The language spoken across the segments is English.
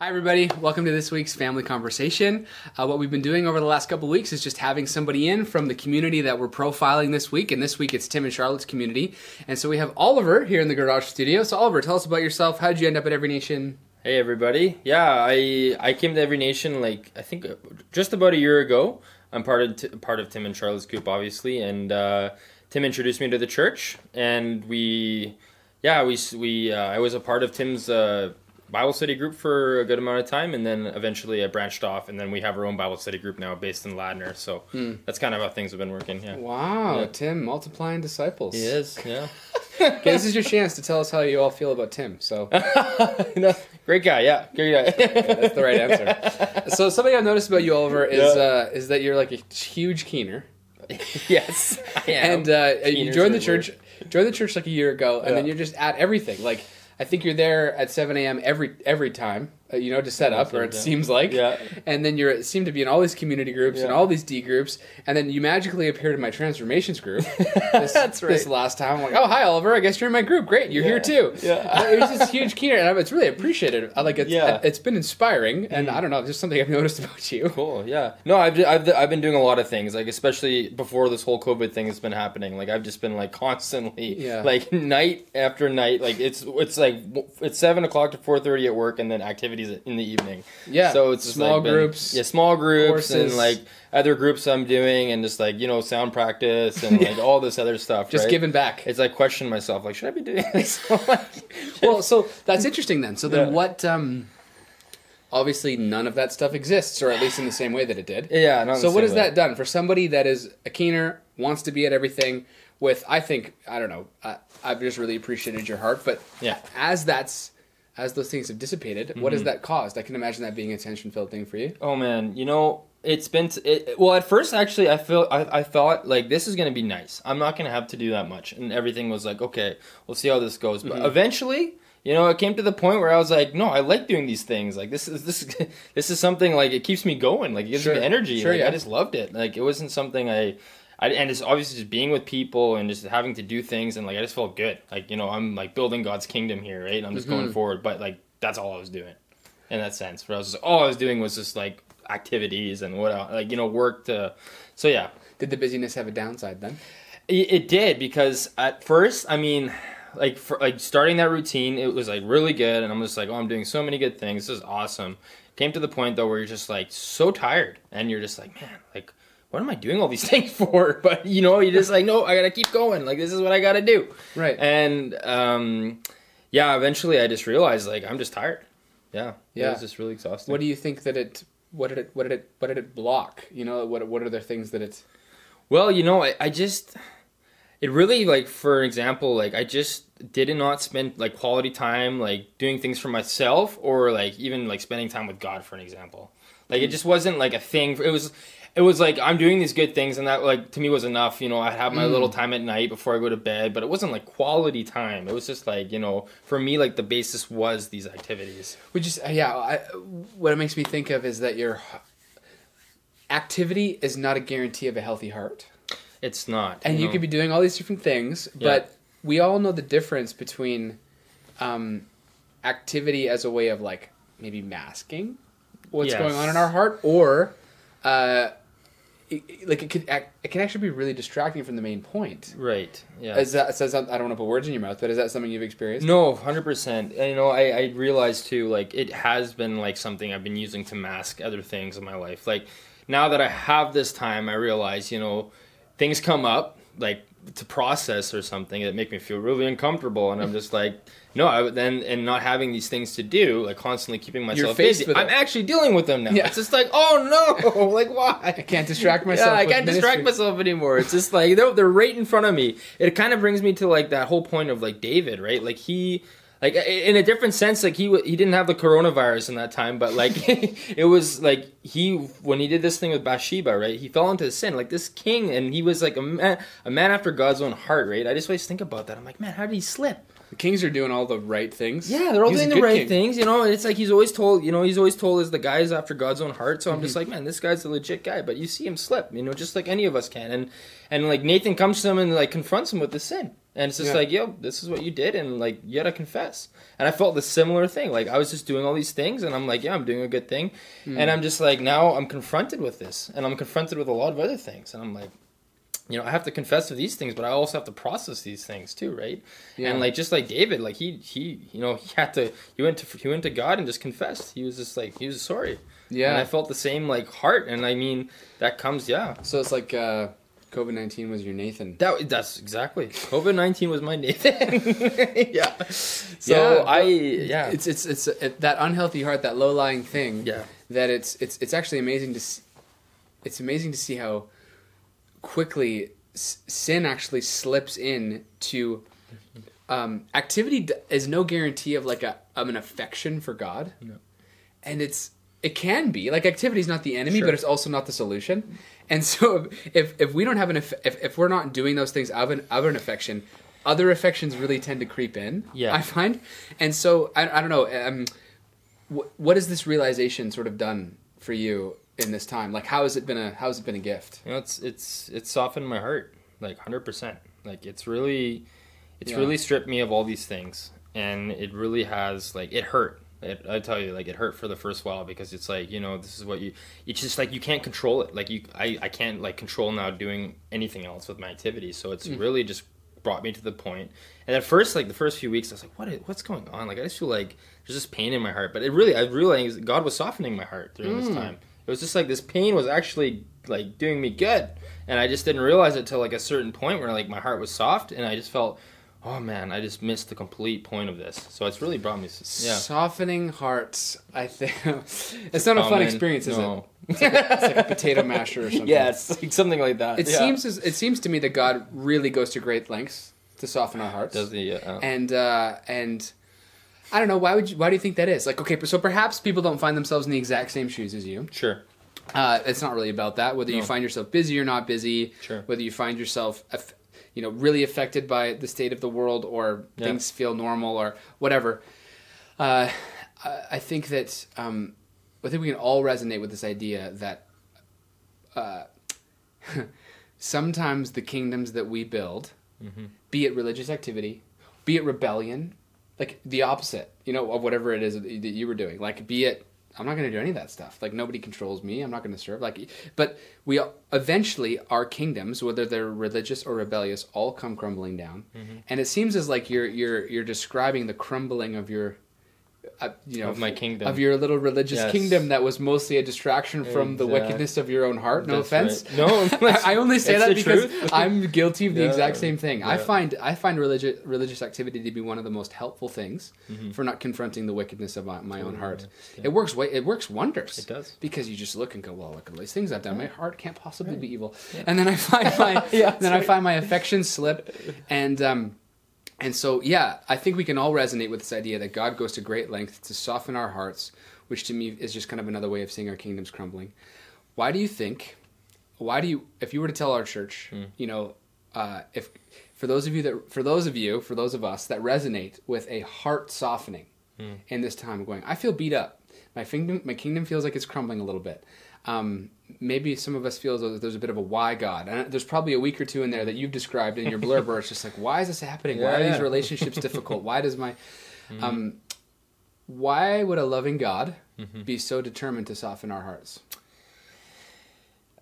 Hi, everybody. Welcome to this week's family conversation. Uh, what we've been doing over the last couple weeks is just having somebody in from the community that we're profiling this week. And this week it's Tim and Charlotte's community. And so we have Oliver here in the garage studio. So, Oliver, tell us about yourself. How did you end up at Every Nation? Hey everybody! Yeah, I I came to Every Nation like I think just about a year ago. I'm part of t- part of Tim and Charlotte's group, obviously, and uh, Tim introduced me to the church, and we, yeah, we we uh, I was a part of Tim's uh, Bible study group for a good amount of time, and then eventually I branched off, and then we have our own Bible study group now based in Ladner. So that's kind of how things have been working. Yeah, Wow, Yeah. Tim, multiplying disciples. he is. Yeah, Okay, this is your chance to tell us how you all feel about Tim. So No, great guy. Yeah, great guy. that's the right answer. So something I've noticed about you, Oliver, is Yeah. uh, is that you're like a huge keener. yes, and uh, you joined the church joined the church like a year ago and then you're just at everything like i think you're there at 7 a.m every every time you know to set up or it Yeah. seems like Yeah. and then you're seem to be in all these community groups and all these d groups and then you magically appeared in my transformations group this, That's right. this last time i'm like oh hi oliver i guess you're in my group great you're here too Yeah. Uh, it was just huge keener and it's really appreciated I like it's, Yeah. Mm. it's been inspiring and i don't know just something i've noticed about you Cool. Yeah. No, I've, I've I've been doing a lot of things. Like especially before this whole COVID thing has been happening. Like I've just been like constantly, Yeah. like night after night. Like it's it's like it's seven o'clock to four thirty at work, and then activities in the evening. Yeah. So it's Small like, been- groups, yeah, small groups, courses. and like other groups I'm doing, and just like you know sound practice and like all this other stuff. just right? giving back It's like question myself, like should I be doing this? well, so that's interesting then. So then, Yeah. what? Um, obviously, none of that stuff exists, or at least in the same way that it did. yeah. So, what has way. that done for somebody that is a keener, wants to be at everything? With, I think, I don't know. I, I've just really appreciated your heart, but Yeah. as that's as those things have dissipated, what has that caused? I can imagine that being a tension-filled thing for you. Oh man, you know it's been t- it, well. At first, actually, I feel I, I thought like this is gonna be nice. I'm not gonna have to do that much, and everything was like okay, we'll see how this goes. But Mm-hmm. eventually, you know, it came to the point where I was like, no, I like doing these things. Like this is this this is something like it keeps me going. Like it gives Sure. me energy. Sure, like, yeah. I just loved it. Like it wasn't something I. I, and it's obviously just being with people and just having to do things and like I just felt good. Like you know I'm like building God's kingdom here, right? And I'm just Mm-hmm. going forward. But like that's all I was doing in that sense. But I was just, all I was doing was just like activities and what else, like you know work to. So yeah, Did the busyness have a downside then? it, it did because at first, I mean, like for like starting that routine, it was like really good, and I'm just like, oh, I'm doing so many good things. This is awesome. Came to the point though where you're just like so tired, and you're just like, man, like. What am I doing all these things for? But you know, you're just like, no, I gotta keep going. Like this is what I gotta do. Right. And um, yeah, eventually I just realized like I'm just tired. Yeah. Yeah. It was just really exhausting. What do you think that it? What did it? What did it? What did it block? You know, what? What are the things that it? Well, you know, I, I just it really like for example, like I just did not spend like quality time like doing things for myself or like even like spending time with God for an example. Like it just wasn't like a thing. for, It was it was like I'm doing these good things and that like to me was enough, you know, I'd have my little time at night before I go to bed, but it wasn't like quality time. It was just like, you know, for me like the basis was these activities. Which is yeah. I, what it makes me think of is that your activity is not a guarantee of a healthy heart, It's not. and you know? could be doing all these different things, Yeah. but we all know the difference between um, activity as a way of like maybe masking what's Yes. going on in our heart, or uh, it, like it could act, it can actually be really distracting from the main point. Right. Yeah. Is that says I don't want to put words in your mouth, but is that something you've experienced? No, hundred percent. And you know, I, I realized too, like it has been like something I've been using to mask other things in my life. Like now that I have this time, I realize, you know, things come up like to process or something that make me feel really uncomfortable, and I'm just like, no, I would then and not having these things to do, like constantly keeping myself busy. I'm actually dealing with them now. Yeah. It's just like, oh no, like why? I can't distract myself. Yeah, I can't distract myself anymore. It's just like they're, they're right in front of me. It kind of brings me to like that whole point of like David, right? Like he, like in a different sense, like he he didn't have the coronavirus in that time, but like it was like he when he did this thing with Bathsheba, right? He fell into sin, like this king, and he was like a man, a man after God's own heart, right? I just always think about that. I'm like, man, how did he slip? The Kings are doing all the right things. Yeah, they're all He's doing the right king. things, you know. And it's like he's always told, you know, he's always told as the guy's after God's own heart. So I'm Mm-hmm. just like, man, this guy's a legit guy. But you see him slip, you know, just like any of us can. And and like Nathan comes to him and like confronts him with the sin, And it's just Yeah. like, yo, this is what you did, and like you gotta confess. And I felt the similar thing. Like I was just doing all these things, and I'm like, yeah, I'm doing a good thing. Hmm. And I'm just like, now I'm confronted with this, and I'm confronted with a lot of other things, and I'm like, you know, I have to confess to these things, but I also have to process these things too, right? Yeah. And like just like David, like he he you know he had to he went to he went to God and just confessed. He was just like he was sorry. Yeah. And I felt the same like heart, and I mean that comes yeah. So it's like uh, COVID nineteen was your Nathan. That that's exactly COVID nineteen was my Nathan. yeah. So Yeah, I yeah It's it's it's it, that unhealthy heart, that low lying thing. yeah That it's it's it's actually amazing to see, it's amazing to see how quickly s- sin actually slips in to um, activity d- is no guarantee of like a of an affection for God, No. and it's it can be like activity is not the enemy, Sure. but it's also not the solution. And so if if we don't have an if if we're not doing those things of an of an affection, other affections really tend to creep in. Yeah. I find, and so I I don't know. Um, wh- what has this realization sort of done for you in this time? Like, how has it been a how has it been a gift? you know it's it's it's softened my heart like hundred percent. Like it's really it's Yeah. really stripped me of all these things, and it really has like it hurt. It, I tell you, like it hurt for the first while because it's like you know this is what you. It's just like you can't control it. Like you, I, I can't like control now doing anything else with my activities. So it's mm. really just brought me to the point. And at first, like the first few weeks, I was like, what? Is, what's going on? Like I just feel like there's this pain in my heart. But it really, I realized God was softening my heart during this mm. time. It was just like this pain was actually like doing me good, and I just didn't realize it till like a certain point where like my heart was soft, and I just felt. Oh man, I just missed the complete point of this. So it's really brought me, yeah. Softening hearts. I think it's not a fun experience, is no. it? It's like a potato masher or something. Yeah, it's like something like that. It yeah. seems as, it seems to me that God really goes to great lengths to soften our hearts. does the uh, and uh, and I don't know why would you, why do you think that is? Like okay, so perhaps people don't find themselves in the exact same shoes as you. sure. Uh, it's not really about that. Whether you find yourself busy or not busy, Sure. whether you find yourself, you know, really affected by the state of the world, or Yeah. things feel normal, or whatever. Uh, I I think that um, I think we can all resonate with this idea that uh, sometimes the kingdoms that we build, Mhm. be it religious activity, be it rebellion, like the opposite, you know, of whatever it is that you were doing. Like, be it, I'm not going to do any of that stuff. Like, nobody controls me. I'm not going to serve. Like, but we eventually, our kingdoms, whether they're religious or rebellious, all come crumbling down. Mm-hmm. And it seems as like you're you're you're describing the crumbling of your. Uh, you know, Of my kingdom. of your little religious Yes. kingdom that was mostly a distraction from the wickedness of your own heart. No That's offense, right. No, I, only say that because. I'm guilty of the Yeah. exact same thing. I find I find religious religious activity to be one of the most helpful things Mm-hmm. for not confronting the wickedness of my, my own heart. yeah. It works it works wonders. It does. because you just look and go, well, look at all these things I've done. My heart can't possibly be evil. And then I find my Yeah, then I find my affections slip, and um, and so yeah, I think we can all resonate with this idea that God goes to great lengths to soften our hearts, which to me is just kind of another way of seeing our kingdoms crumbling. Why do you think? Why do you? If you were to tell our church, Hmm. you know, uh, if for those of you that for those of you for those of us that resonate with a heart softening Hmm. in this time, going, I feel beat up. My kingdom, my kingdom feels like it's crumbling a little bit. Um, maybe some of us feel as though there's a bit of a why God. And there's probably a week or two in there that you've described in your blurb where it's just like, why is this happening? why are these. Mm-hmm. relationships difficult? Why does my, um, why would a loving God Mm-hmm. be so determined to soften our hearts?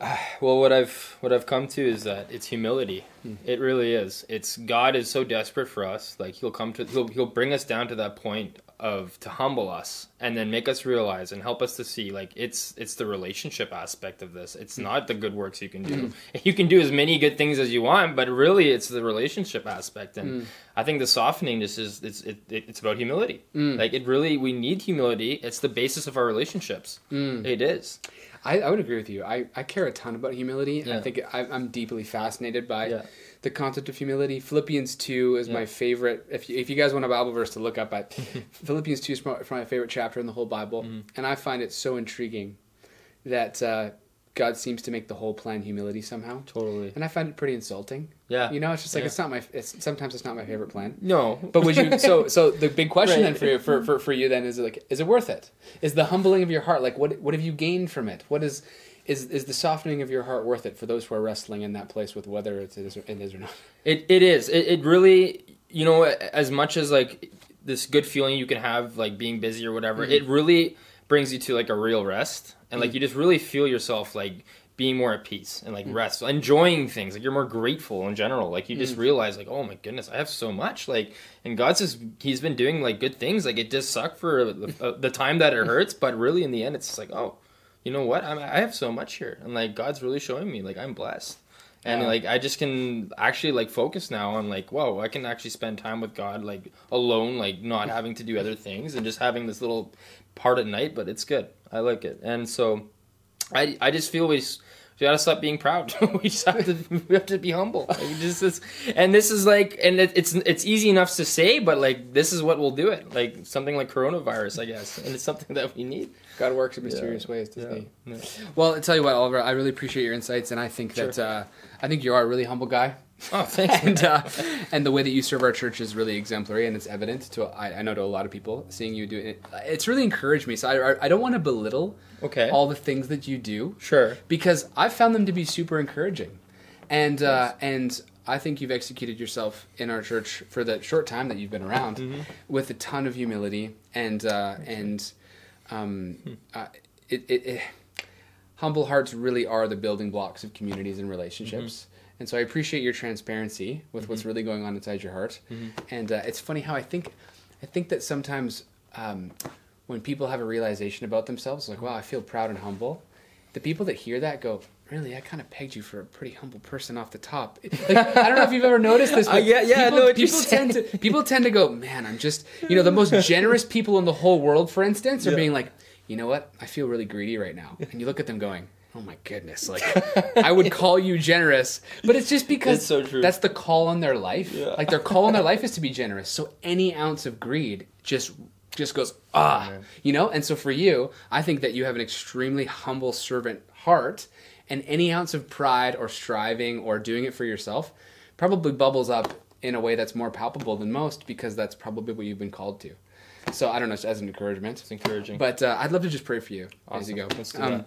Well, what I've what I've come to is that it's humility. It really is. It's God is so desperate for us. Like He'll come to He'll He'll bring us down to that point of to humble us and then make us realize and help us to see like it's it's the relationship aspect of this. It's not the good works you can do. Mm. You can do as many good things as you want, but really it's the relationship aspect. And mm. I think the softening this is it's it, it's about humility. Mm. Like it really we need humility. It's the basis of our relationships. It is. I, I would agree with you. I, I care a ton about humility. and I think I, I'm deeply fascinated by Yeah. the concept of humility. Philippians 2 is my favorite. If you, if you guys want a Bible verse to look up, I, Philippians 2 is my, my favorite chapter in the whole Bible. Mm-hmm. And I find it so intriguing that uh, God seems to make the whole plan humility somehow. Totally. And I find it pretty insulting. Yeah. You know, it's just like, Yeah. it's not my, it's, sometimes it's not my favorite plan. No. But would you? So, so the big question then for you, for, for for you then is like, is it worth it? Is the humbling of your heart like what? What have you gained from it? What is? is is the softening of your heart worth it for those who are wrestling in that place with whether it is, it is or not? It it is. It, it really you know as much as like this good feeling you can have like being busy or whatever, Mhm. it really brings you to like a real rest and like Mhm. you just really feel yourself like being more at peace and like Mm. rest, enjoying things. Like you're more grateful in general. Like you just Mm. realize like oh my goodness, I have so much. Like and God's just he's been doing like good things. Like it does suck for the, uh, the time that it hurts, but really in the end it's like oh. You know what? I'm, I have so much here, and like God's really showing me, like I'm blessed and Yeah. like i just can actually like focus now on like whoa i can actually spend time with god like alone like not having to do other things and just having this little part at night but it's good i like it and so i i just feel we we gotta stop being proud. we just have to we have to be humble. Like, just this, and this is like, and it, it's it's easy enough to say, but like this is what will do it. Like something like coronavirus, I guess, and it's something that we need. God works in mysterious ways, doesn't he? Yeah. Well, I tell you what, Oliver, I really appreciate your insights, and I think that uh, I think you are a really humble guy. Oh, thanks. and uh, and the way that you serve our church is really exemplary, and it's evident to I, I know to a lot of people seeing you do it. It's really encouraged me. So I I don't want to belittle okay. all the things that you do sure. because I've found them to be super encouraging, and uh, and I think you've executed yourself in our church for the short time that you've been around Mm-hmm. with a ton of humility and uh, and um, Hmm. uh, it, it, it humble hearts really are the building blocks of communities and relationships. Mm-hmm. And so I appreciate your transparency with what's really going on inside your heart. Mm-hmm. And uh, it's funny how I think I think that sometimes um, when people have a realization about themselves, like wow, I feel proud and humble. The people that hear that go, really, I kind of pegged you for a pretty humble person off the top. Like, I don't know if you've ever noticed this, Uh, but yeah, yeah, people, what people tend to people tend to go, man, I'm just you know the most generous people in the whole world, for instance, are Yeah. being like, you know what, I feel really greedy right now, and you look at them going. Oh my goodness! Like I would call you generous, but it's just because It's so that's the call on their life. Yeah. Like their call on their life is to be generous. So any ounce of greed just just goes ah, you know. And so for you, I think that you have an extremely humble servant heart, and any ounce of pride or striving or doing it for yourself probably bubbles up in a way that's more palpable than most because that's probably what you've been called to. So I don't know, as an encouragement. It's encouraging. But uh, I'd love to just pray for you as you go. Let's do Um, that.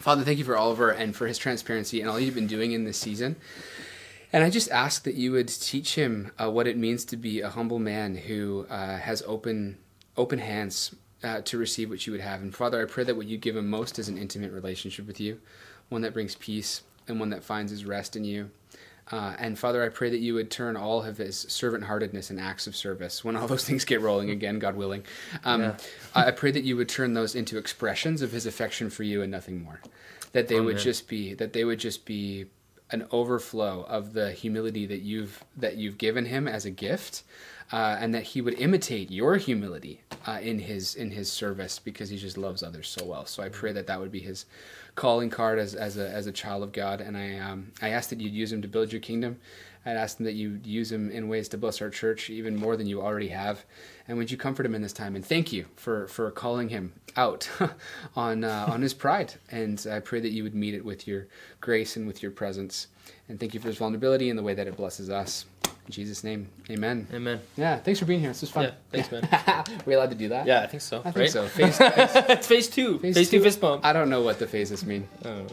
Father, thank you for Oliver and for his transparency and all you've been doing in this season. And I just ask that you would teach him uh, what it means to be a humble man who uh, has open open hands uh, to receive what you would have. And Father, I pray that what you give him most is an intimate relationship with you, one that brings peace and one that finds his rest in you. Uh, and Father, I pray that you would turn all of his servant heartedness and acts of service when all those things get rolling again, God willing. Um, Yeah. I I pray that you would turn those into expressions of his affection for you and nothing more. That they would just be that they would just be an overflow of the humility that you've that you've given him as a gift, uh, and that he would imitate your humility uh, in his in his service because he just loves others so well. So I pray that that would be his calling card as, as a as a child of God, and I um, I ask that you'd use him to build your kingdom. I'd ask him that you use him in ways to bless our church even more than you already have. And would you comfort him in this time? And thank you for, for calling him out on uh, on his pride. And I pray that you would meet it with your grace and with your presence. And thank you for his vulnerability and the way that it blesses us. In Jesus' name, Amen. Amen. Yeah, thanks for being here. This was fun. Yeah, thanks, man. Are we allowed to do that? Yeah, I think so. I think right? so. Phase, it's phase two. phase Phase, two two- fist bump. I don't know what the phases mean. Oh.